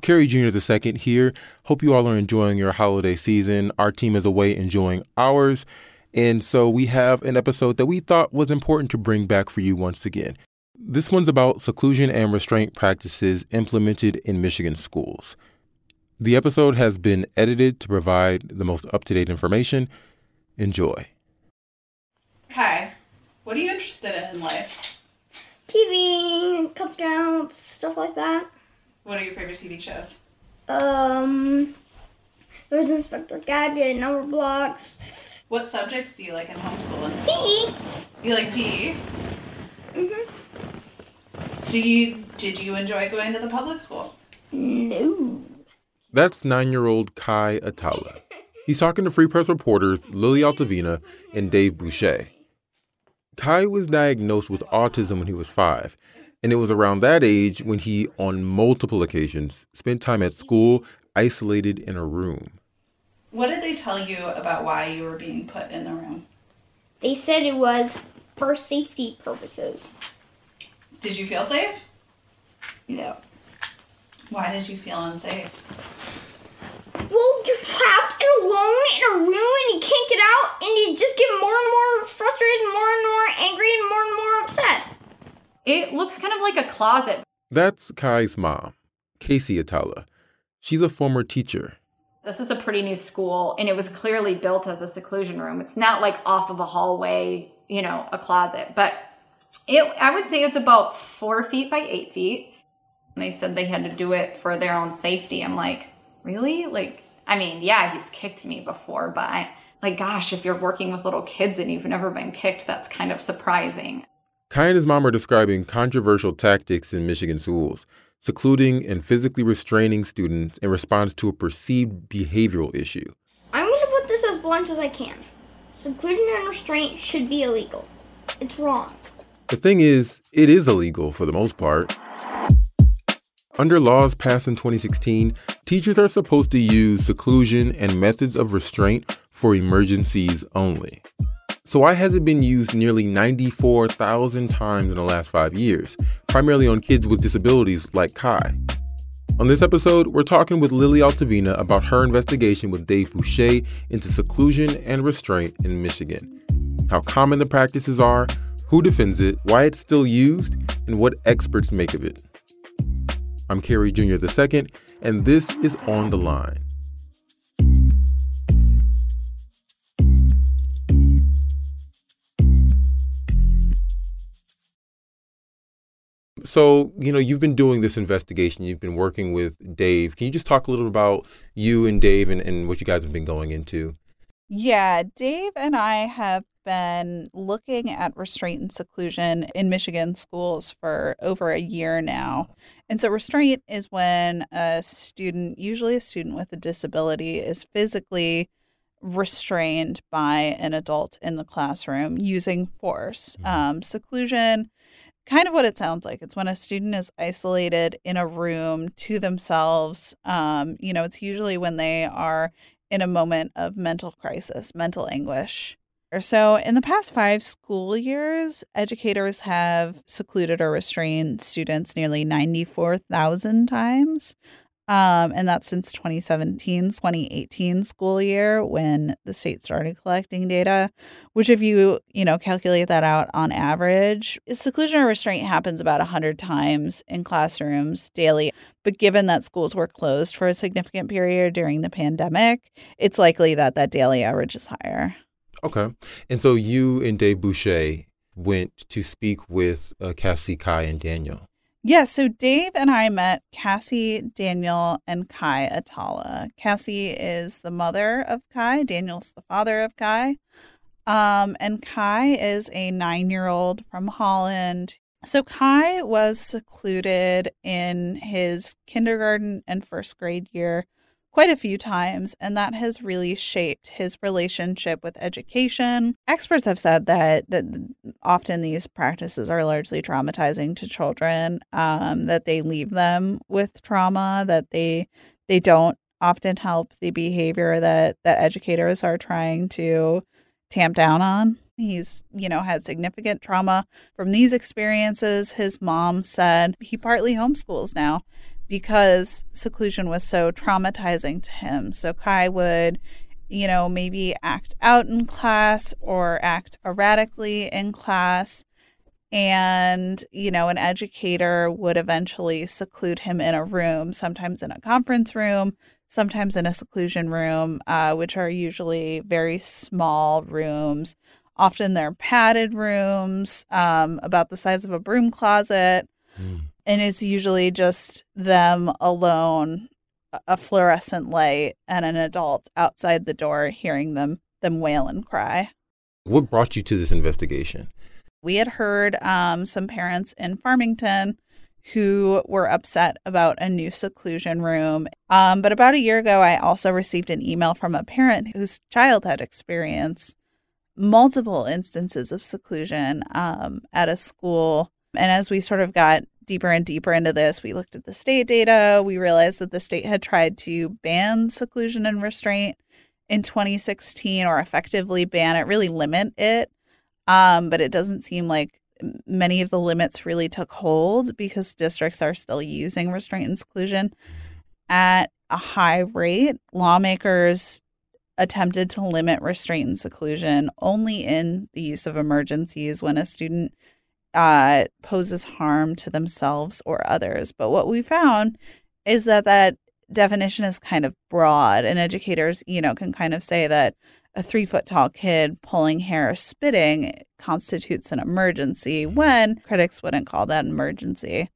Kerry Jr. the second here. Hope you all are enjoying your holiday season. Our team is away enjoying ours. And so we have an episode that we thought was important to bring back for you once again. This one's about seclusion and restraint practices implemented in Michigan schools. The episode has been edited to provide the most up to date information. Enjoy. Hi. What are you interested in in life? TV, Cub Scouts, stuff like that. What are your favorite TV shows? Um, there's Inspector Gadget, Number Blocks, What subjects do you like in homeschool and PE. You like PE? Mhm. Do you did you enjoy going to the public school? No. That's nine year old Kai Atala. He's talking to Free Press reporters Lily Altavena and Dave Boucher. Kai was diagnosed with autism when he was five, and it was around that age when he, on multiple occasions, spent time at school isolated in a room. What did they tell you about why you were being put in the room? They said it was for safety purposes. Did you feel safe? No. Why did you feel unsafe? Well, you're trapped and alone in a room and you can't get out and you just get more and more frustrated, and more and more angry, and more and more upset. It looks kind of like a closet. That's Kai's mom, Casey Atala. She's a former teacher. This is a pretty new school, and it was clearly built as a seclusion room. It's not like off of a hallway, you know, a closet, but it. I would say it's about four feet by eight feet. And they said they had to do it for their own safety. I'm like, really? Like, I mean, yeah, he's kicked me before, but I, like, gosh, if you're working with little kids and you've never been kicked, that's kind of surprising. Kai and his mom are describing controversial tactics in Michigan schools, secluding and physically restraining students in response to a perceived behavioral issue. I'm going to put this as blunt as I can. Seclusion and restraint should be illegal. It's wrong. The thing is, it is illegal for the most part. Under laws passed in 2016, teachers are supposed to use seclusion and methods of restraint for emergencies only. So why has it been used nearly 94,000 times in the last five years, primarily on kids with disabilities like Kai? On this episode, we're talking with Lily Altavena about her investigation with Dave Boucher into seclusion and restraint in Michigan, how common the practices are, who defends it, why it's still used, and what experts make of it. I'm Kerry Jr. II, and this is On the Line. So, you know, you've been doing this investigation, you've been working with Dave. Can you just talk a little about you and Dave and, and what you guys have been going into? Yeah, Dave and I have been looking at restraint and seclusion in Michigan schools for over a year now. And so, restraint is when a student, usually a student with a disability, is physically restrained by an adult in the classroom using force. Um, seclusion, kind of what it sounds like. It's when a student is isolated in a room to themselves. Um, you know, it's usually when they are in a moment of mental crisis, mental anguish. Or so, in the past five school years, educators have secluded or restrained students nearly 94,000 times. Um, and that's since 2017, 2018 school year when the state started collecting data, which if you, you know, calculate that out on average, seclusion or restraint happens about 100 times in classrooms daily. But given that schools were closed for a significant period during the pandemic, it's likely that that daily average is higher. Okay. And so you and Dave Boucher went to speak with uh, Cassie, Kai, and Daniel. Yeah, so Dave and I met Cassie, Daniel, and Kai Atala. Cassie is the mother of Kai, Daniel's the father of Kai. Um, and Kai is a nine year old from Holland. So Kai was secluded in his kindergarten and first grade year quite a few times, and that has really shaped his relationship with education. Experts have said that that often these practices are largely traumatizing to children, um, that they leave them with trauma, that they they don't often help the behavior that that educators are trying to tamp down on. He's, you know, had significant trauma from these experiences. His mom said he partly homeschools now because seclusion was so traumatizing to him. So Kai would, you know, maybe act out in class or act erratically in class. And, you know, an educator would eventually seclude him in a room, sometimes in a conference room, sometimes in a seclusion room, uh, which are usually very small rooms. Often they're padded rooms, um, about the size of a broom closet. Mm. And it's usually just them alone, a fluorescent light, and an adult outside the door hearing them them wail and cry. What brought you to this investigation? We had heard um, some parents in Farmington who were upset about a new seclusion room. Um, but about a year ago, I also received an email from a parent whose child had experienced multiple instances of seclusion um, at a school. And as we sort of got deeper and deeper into this, we looked at the state data. We realized that the state had tried to ban seclusion and restraint in 2016 or effectively ban it, really limit it. Um, but it doesn't seem like many of the limits really took hold because districts are still using restraint and seclusion at a high rate. Lawmakers attempted to limit restraint and seclusion only in the use of emergencies when a student uh, poses harm to themselves or others. But what we found is that that definition is kind of broad, and educators, you know, can kind of say that a three foot tall kid pulling hair or spitting constitutes an emergency mm-hmm. when critics wouldn't call that an emergency.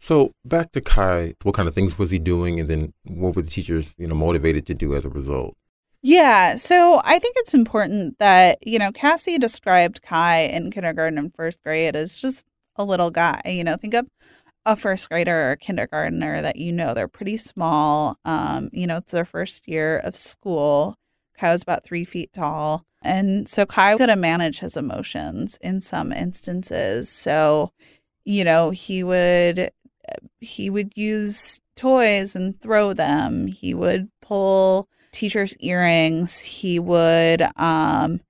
So back to Kai, what kind of things was he doing, and then what were the teachers, you know, motivated to do as a result? Yeah, so I think it's important that you know Cassie described Kai in kindergarten and first grade as just a little guy. You know, think of a first grader or kindergartner that you know they're pretty small. Um, you know, it's their first year of school Kai was about three feet tall. And so Kai could have managed his emotions in some instances. So, you know, he would he would use toys and throw them. He would pull teachers' earrings. He would um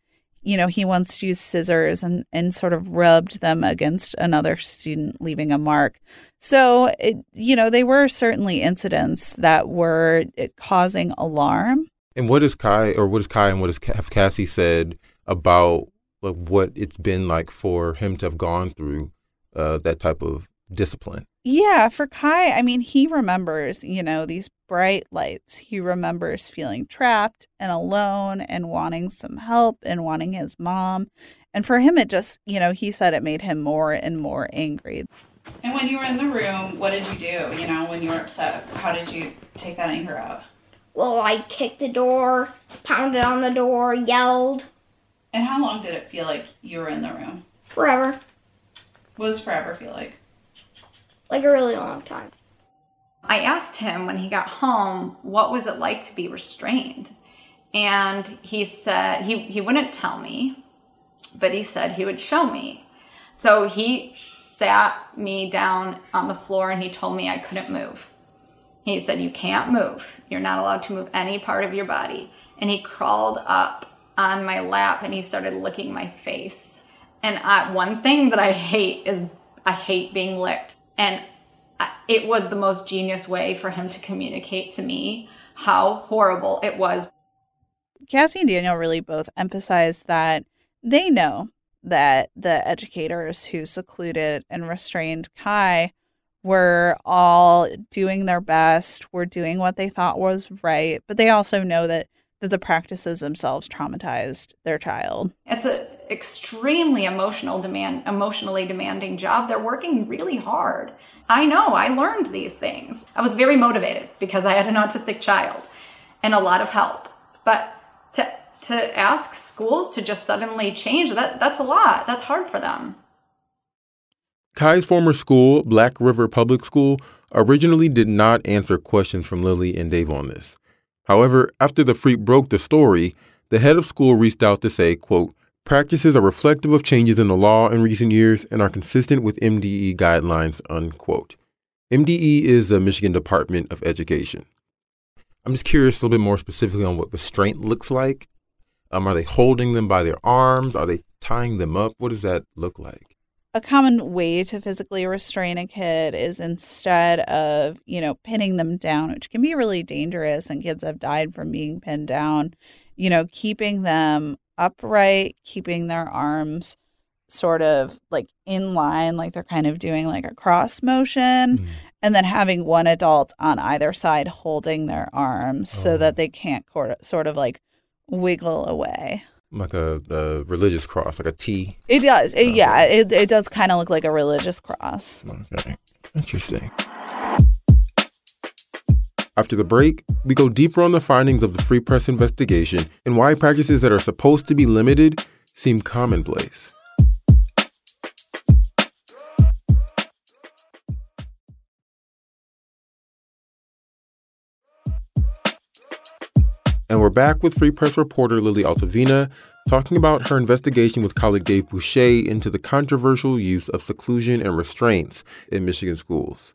you know, he once used scissors and, and sort of rubbed them against another student, leaving a mark. So, it, you know, they were certainly incidents that were causing alarm. And what is Kai, or what is Kai, and what has have Cassie said about like what it's been like for him to have gone through uh, that type of discipline? Yeah, for Kai, I mean, he remembers, you know, these bright lights. He remembers feeling trapped and alone and wanting some help and wanting his mom. And for him, it just, you know, he said it made him more and more angry. And when you were in the room, what did you do? You know, when you were upset, how did you take that anger out? Well, I kicked the door, pounded on the door, yelled. And how long did it feel like you were in the room? Forever. What does forever feel like? Like a really long time. I asked him when he got home, what was it like to be restrained? And he said he, he wouldn't tell me, but he said he would show me. So he sat me down on the floor and he told me I couldn't move. He said, You can't move. You're not allowed to move any part of your body. And he crawled up on my lap and he started licking my face. And I, one thing that I hate is I hate being licked. And it was the most genius way for him to communicate to me how horrible it was. Cassie and Daniel really both emphasized that they know that the educators who secluded and restrained Kai were all doing their best, were doing what they thought was right, but they also know that that the practices themselves traumatized their child. It's an extremely emotional demand emotionally demanding job. They're working really hard. I know, I learned these things. I was very motivated because I had an autistic child and a lot of help. But to to ask schools to just suddenly change that that's a lot. That's hard for them. Kai's former school, Black River Public School, originally did not answer questions from Lily and Dave on this. However, after the Freep broke the story, the head of school reached out to say, quote, practices are reflective of changes in the law in recent years and are consistent with MDE guidelines, unquote. MDE is the Michigan Department of Education. I'm just curious a little bit more specifically on what restraint looks like. Um, are they holding them by their arms? Are they tying them up? What does that look like? A common way to physically restrain a kid is instead of, you know, pinning them down, which can be really dangerous, and kids have died from being pinned down, you know, keeping them upright, keeping their arms sort of like in line, like they're kind of doing like a cross motion, Mm. and then having one adult on either side holding their arms so Oh. that they can't sort of like wiggle away. Like a, a religious cross, like a T. It does. It, yeah, it, it does kind of look like a religious cross. Okay. Interesting. After the break, we go deeper on the findings of the Free Press investigation and why practices that are supposed to be limited seem commonplace. And we're back with Free Press reporter Lily Altavena talking about her investigation with colleague Dave Boucher into the controversial use of seclusion and restraints in Michigan schools.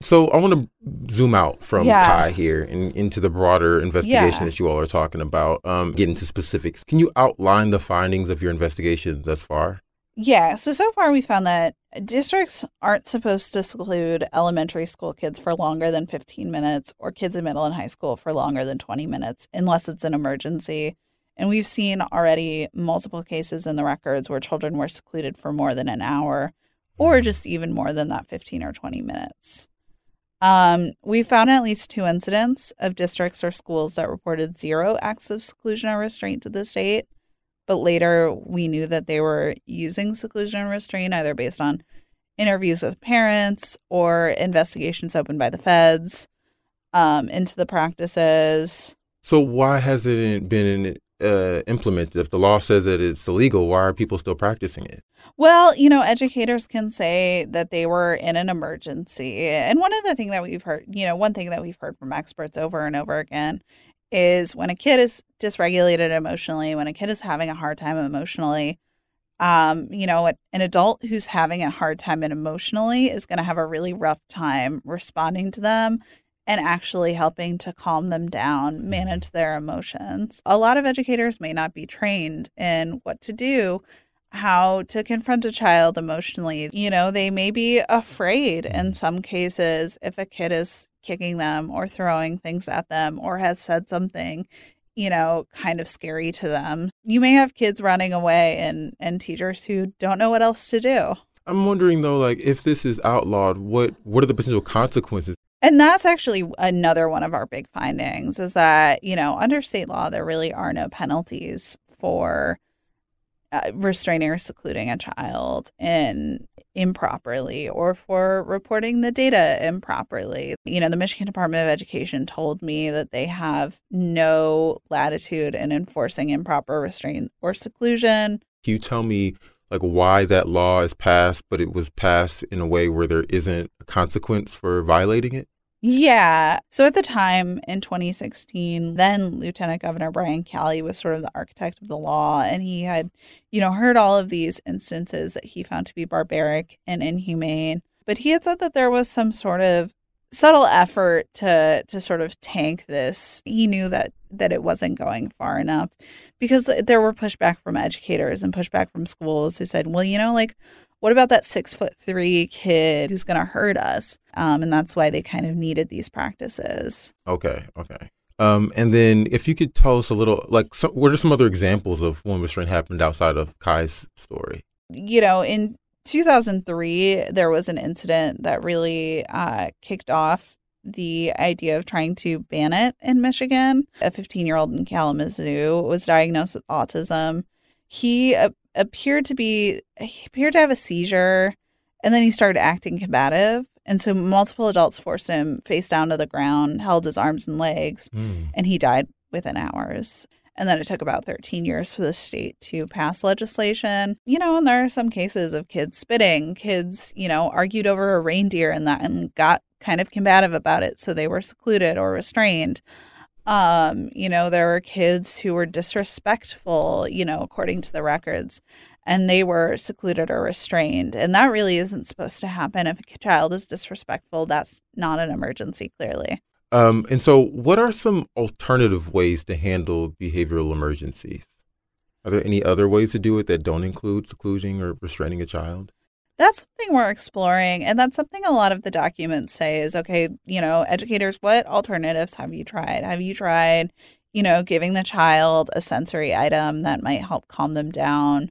So I want to zoom out from Yeah. Kai here and into the broader investigation Yeah. that you all are talking about. Um, get into specifics. Can you outline the findings of your investigation thus far? Yeah, so so far we found that districts aren't supposed to seclude elementary school kids for longer than 15 minutes or kids in middle and high school for longer than 20 minutes unless it's an emergency. And we've seen already multiple cases in the records where children were secluded for more than an hour or just even more than that 15 or 20 minutes. Um, we found at least two incidents of districts or schools that reported zero acts of seclusion or restraint to the state but later we knew that they were using seclusion and restraint either based on interviews with parents or investigations opened by the feds um, into the practices. So why hasn't it been uh, implemented? If the law says that it's illegal, why are people still practicing it? Well, you know, educators can say that they were in an emergency. And one of the things that we've heard, you know, one thing that we've heard from experts over and over again is when a kid is dysregulated emotionally, when a kid is having a hard time emotionally, um, you know, an adult who's having a hard time emotionally is going to have a really rough time responding to them and actually helping to calm them down, mm-hmm. manage their emotions. A lot of educators may not be trained in what to do, how to confront a child emotionally. You know, they may be afraid in mm-hmm. some cases if a kid is kicking them or throwing things at them or has said something you know kind of scary to them you may have kids running away and and teachers who don't know what else to do I'm wondering though, like if this is outlawed, what what are the potential consequences? And that's actually another one of our big findings is that you know under state law there really are no penalties for uh, restraining or secluding a child in improperly or for reporting the data improperly. You know, the Michigan Department of Education told me that they have no latitude in enforcing improper restraint or seclusion. Can you tell me like why that law is passed, but it was passed in a way where there isn't a consequence for violating it? Yeah. So at the time in 2016, then Lieutenant Governor Brian Calley was sort of the architect of the law, and he had, you know, heard all of these instances that he found to be barbaric and inhumane. But he had said that there was some sort of subtle effort to to sort of tank this. He knew that that it wasn't going far enough because there were pushback from educators and pushback from schools who said, "Well, you know, like what about that six foot three kid who's going to hurt us? Um, and that's why they kind of needed these practices. Okay, okay. Um, and then if you could tell us a little, like, so, what are some other examples of when restraint happened outside of Kai's story? You know, in 2003, there was an incident that really uh, kicked off the idea of trying to ban it in Michigan. A 15 year old in Kalamazoo was diagnosed with autism. He uh, appeared to be, he appeared to have a seizure, and then he started acting combative. And so multiple adults forced him face down to the ground, held his arms and legs, Hmm. and he died within hours. And then it took about 13 years for the state to pass legislation. You know, and there are some cases of kids spitting, kids, you know, argued over a reindeer and that and got kind of combative about it. So they were secluded or restrained. Um, you know, there were kids who were disrespectful, you know, according to the records, and they were secluded or restrained. And that really isn't supposed to happen. If a child is disrespectful, that's not an emergency, clearly. Um, and so, what are some alternative ways to handle behavioral emergencies? Are there any other ways to do it that don't include secluding or restraining a child? That's something we're exploring. And that's something a lot of the documents say is okay, you know, educators, what alternatives have you tried? Have you tried, you know, giving the child a sensory item that might help calm them down?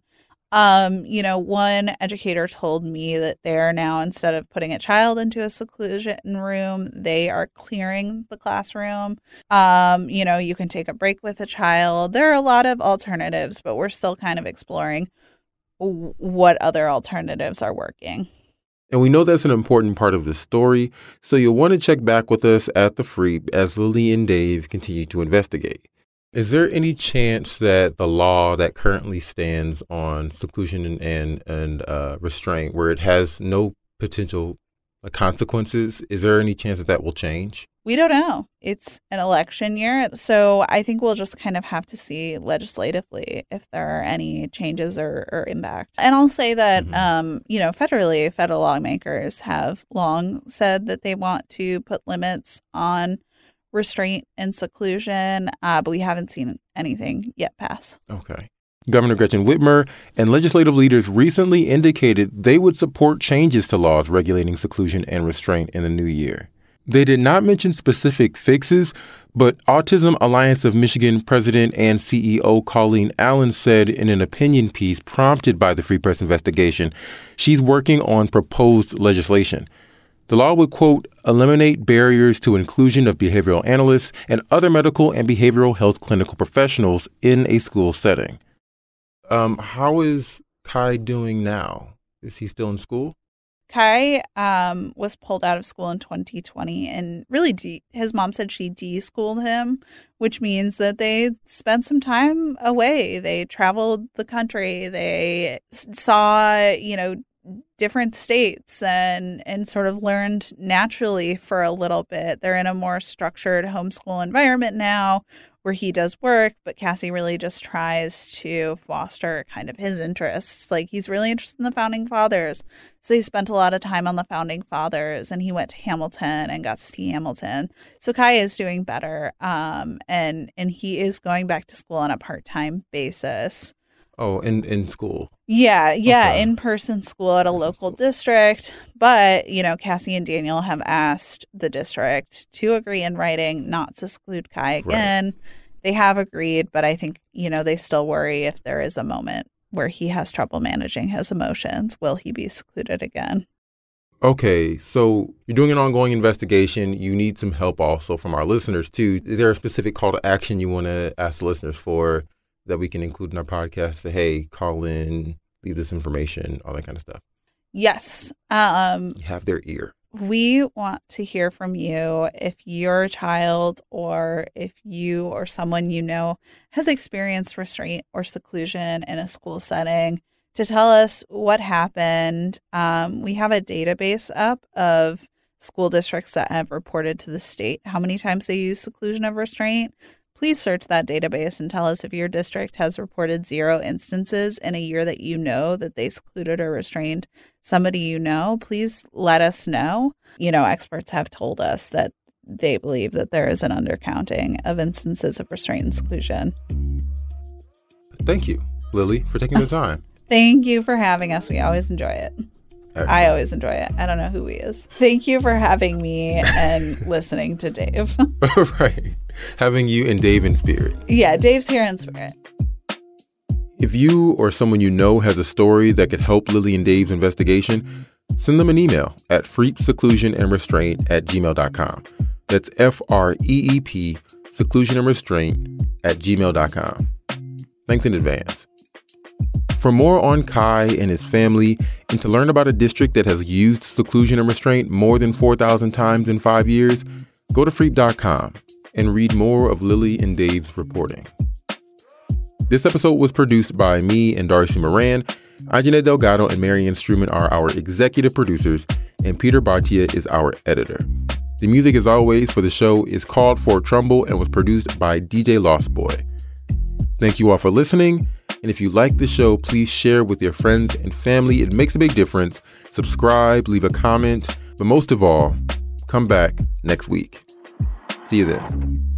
Um, you know, one educator told me that they're now, instead of putting a child into a seclusion room, they are clearing the classroom. Um, you know, you can take a break with a child. There are a lot of alternatives, but we're still kind of exploring what other alternatives are working. And we know that's an important part of the story, so you'll want to check back with us at the FREEP as Lily and Dave continue to investigate. Is there any chance that the law that currently stands on seclusion and and, and uh, restraint, where it has no potential uh, consequences, is there any chance that that will change? We don't know. It's an election year, so I think we'll just kind of have to see legislatively if there are any changes or, or impact. And I'll say that, mm-hmm. um, you know, federally, federal lawmakers have long said that they want to put limits on restraint and seclusion, uh, but we haven't seen anything yet pass. Okay. Governor Gretchen Whitmer and legislative leaders recently indicated they would support changes to laws regulating seclusion and restraint in the new year. They did not mention specific fixes, but Autism Alliance of Michigan president and CEO Colleen Allen said in an opinion piece prompted by the Free Press investigation, she's working on proposed legislation. The law would, quote, eliminate barriers to inclusion of behavioral analysts and other medical and behavioral health clinical professionals in a school setting. Um, how is Kai doing now? Is he still in school? Kai um, was pulled out of school in 2020, and really, de- his mom said she deschooled him, which means that they spent some time away. They traveled the country. They saw, you know, different states and and sort of learned naturally for a little bit. They're in a more structured homeschool environment now where he does work, but Cassie really just tries to foster kind of his interests. Like he's really interested in the founding fathers. So he spent a lot of time on the founding fathers and he went to Hamilton and got to see Hamilton. So Kai is doing better. Um and and he is going back to school on a part-time basis. Oh, in in school. Yeah, yeah, okay. in person school at a local district. But, you know, Cassie and Daniel have asked the district to agree in writing not to exclude Kai again. Right. They have agreed, but I think, you know, they still worry if there is a moment where he has trouble managing his emotions, will he be secluded again? Okay, so you're doing an ongoing investigation. You need some help also from our listeners too. Is there a specific call to action you want to ask the listeners for? That we can include in our podcast? Say, hey, call in, leave this information, all that kind of stuff. Yes. Um, have their ear. We want to hear from you if your child or if you or someone you know has experienced restraint or seclusion in a school setting to tell us what happened. Um, we have a database up of school districts that have reported to the state how many times they use seclusion of restraint. Please search that database and tell us if your district has reported zero instances in a year that you know that they secluded or restrained somebody you know. Please let us know. You know, experts have told us that they believe that there is an undercounting of instances of restraint and seclusion. Thank you, Lily, for taking the time. Thank you for having us. We always enjoy it. Excellent. I always enjoy it. I don't know who he is. Thank you for having me and listening to Dave. right. Having you and Dave in spirit. Yeah, Dave's here in spirit. If you or someone you know has a story that could help Lily and Dave's investigation, send them an email at freepseclusion and restraint at gmail.com. That's F R E E P, seclusion and restraint at gmail.com. Thanks in advance. For more on Kai and his family, and to learn about a district that has used seclusion and restraint more than 4,000 times in five years, go to freep.com and read more of Lily and Dave's reporting. This episode was produced by me and Darcie Moran. Ajane Delgado and Marianne Struman are our executive producers, and Peter Bhatia is our editor. The music, as always, for the show is called For Trumbull and was produced by DJ Lost Boy. Thank you all for listening. And if you like the show, please share with your friends and family. It makes a big difference. Subscribe, leave a comment, but most of all, come back next week. See you then.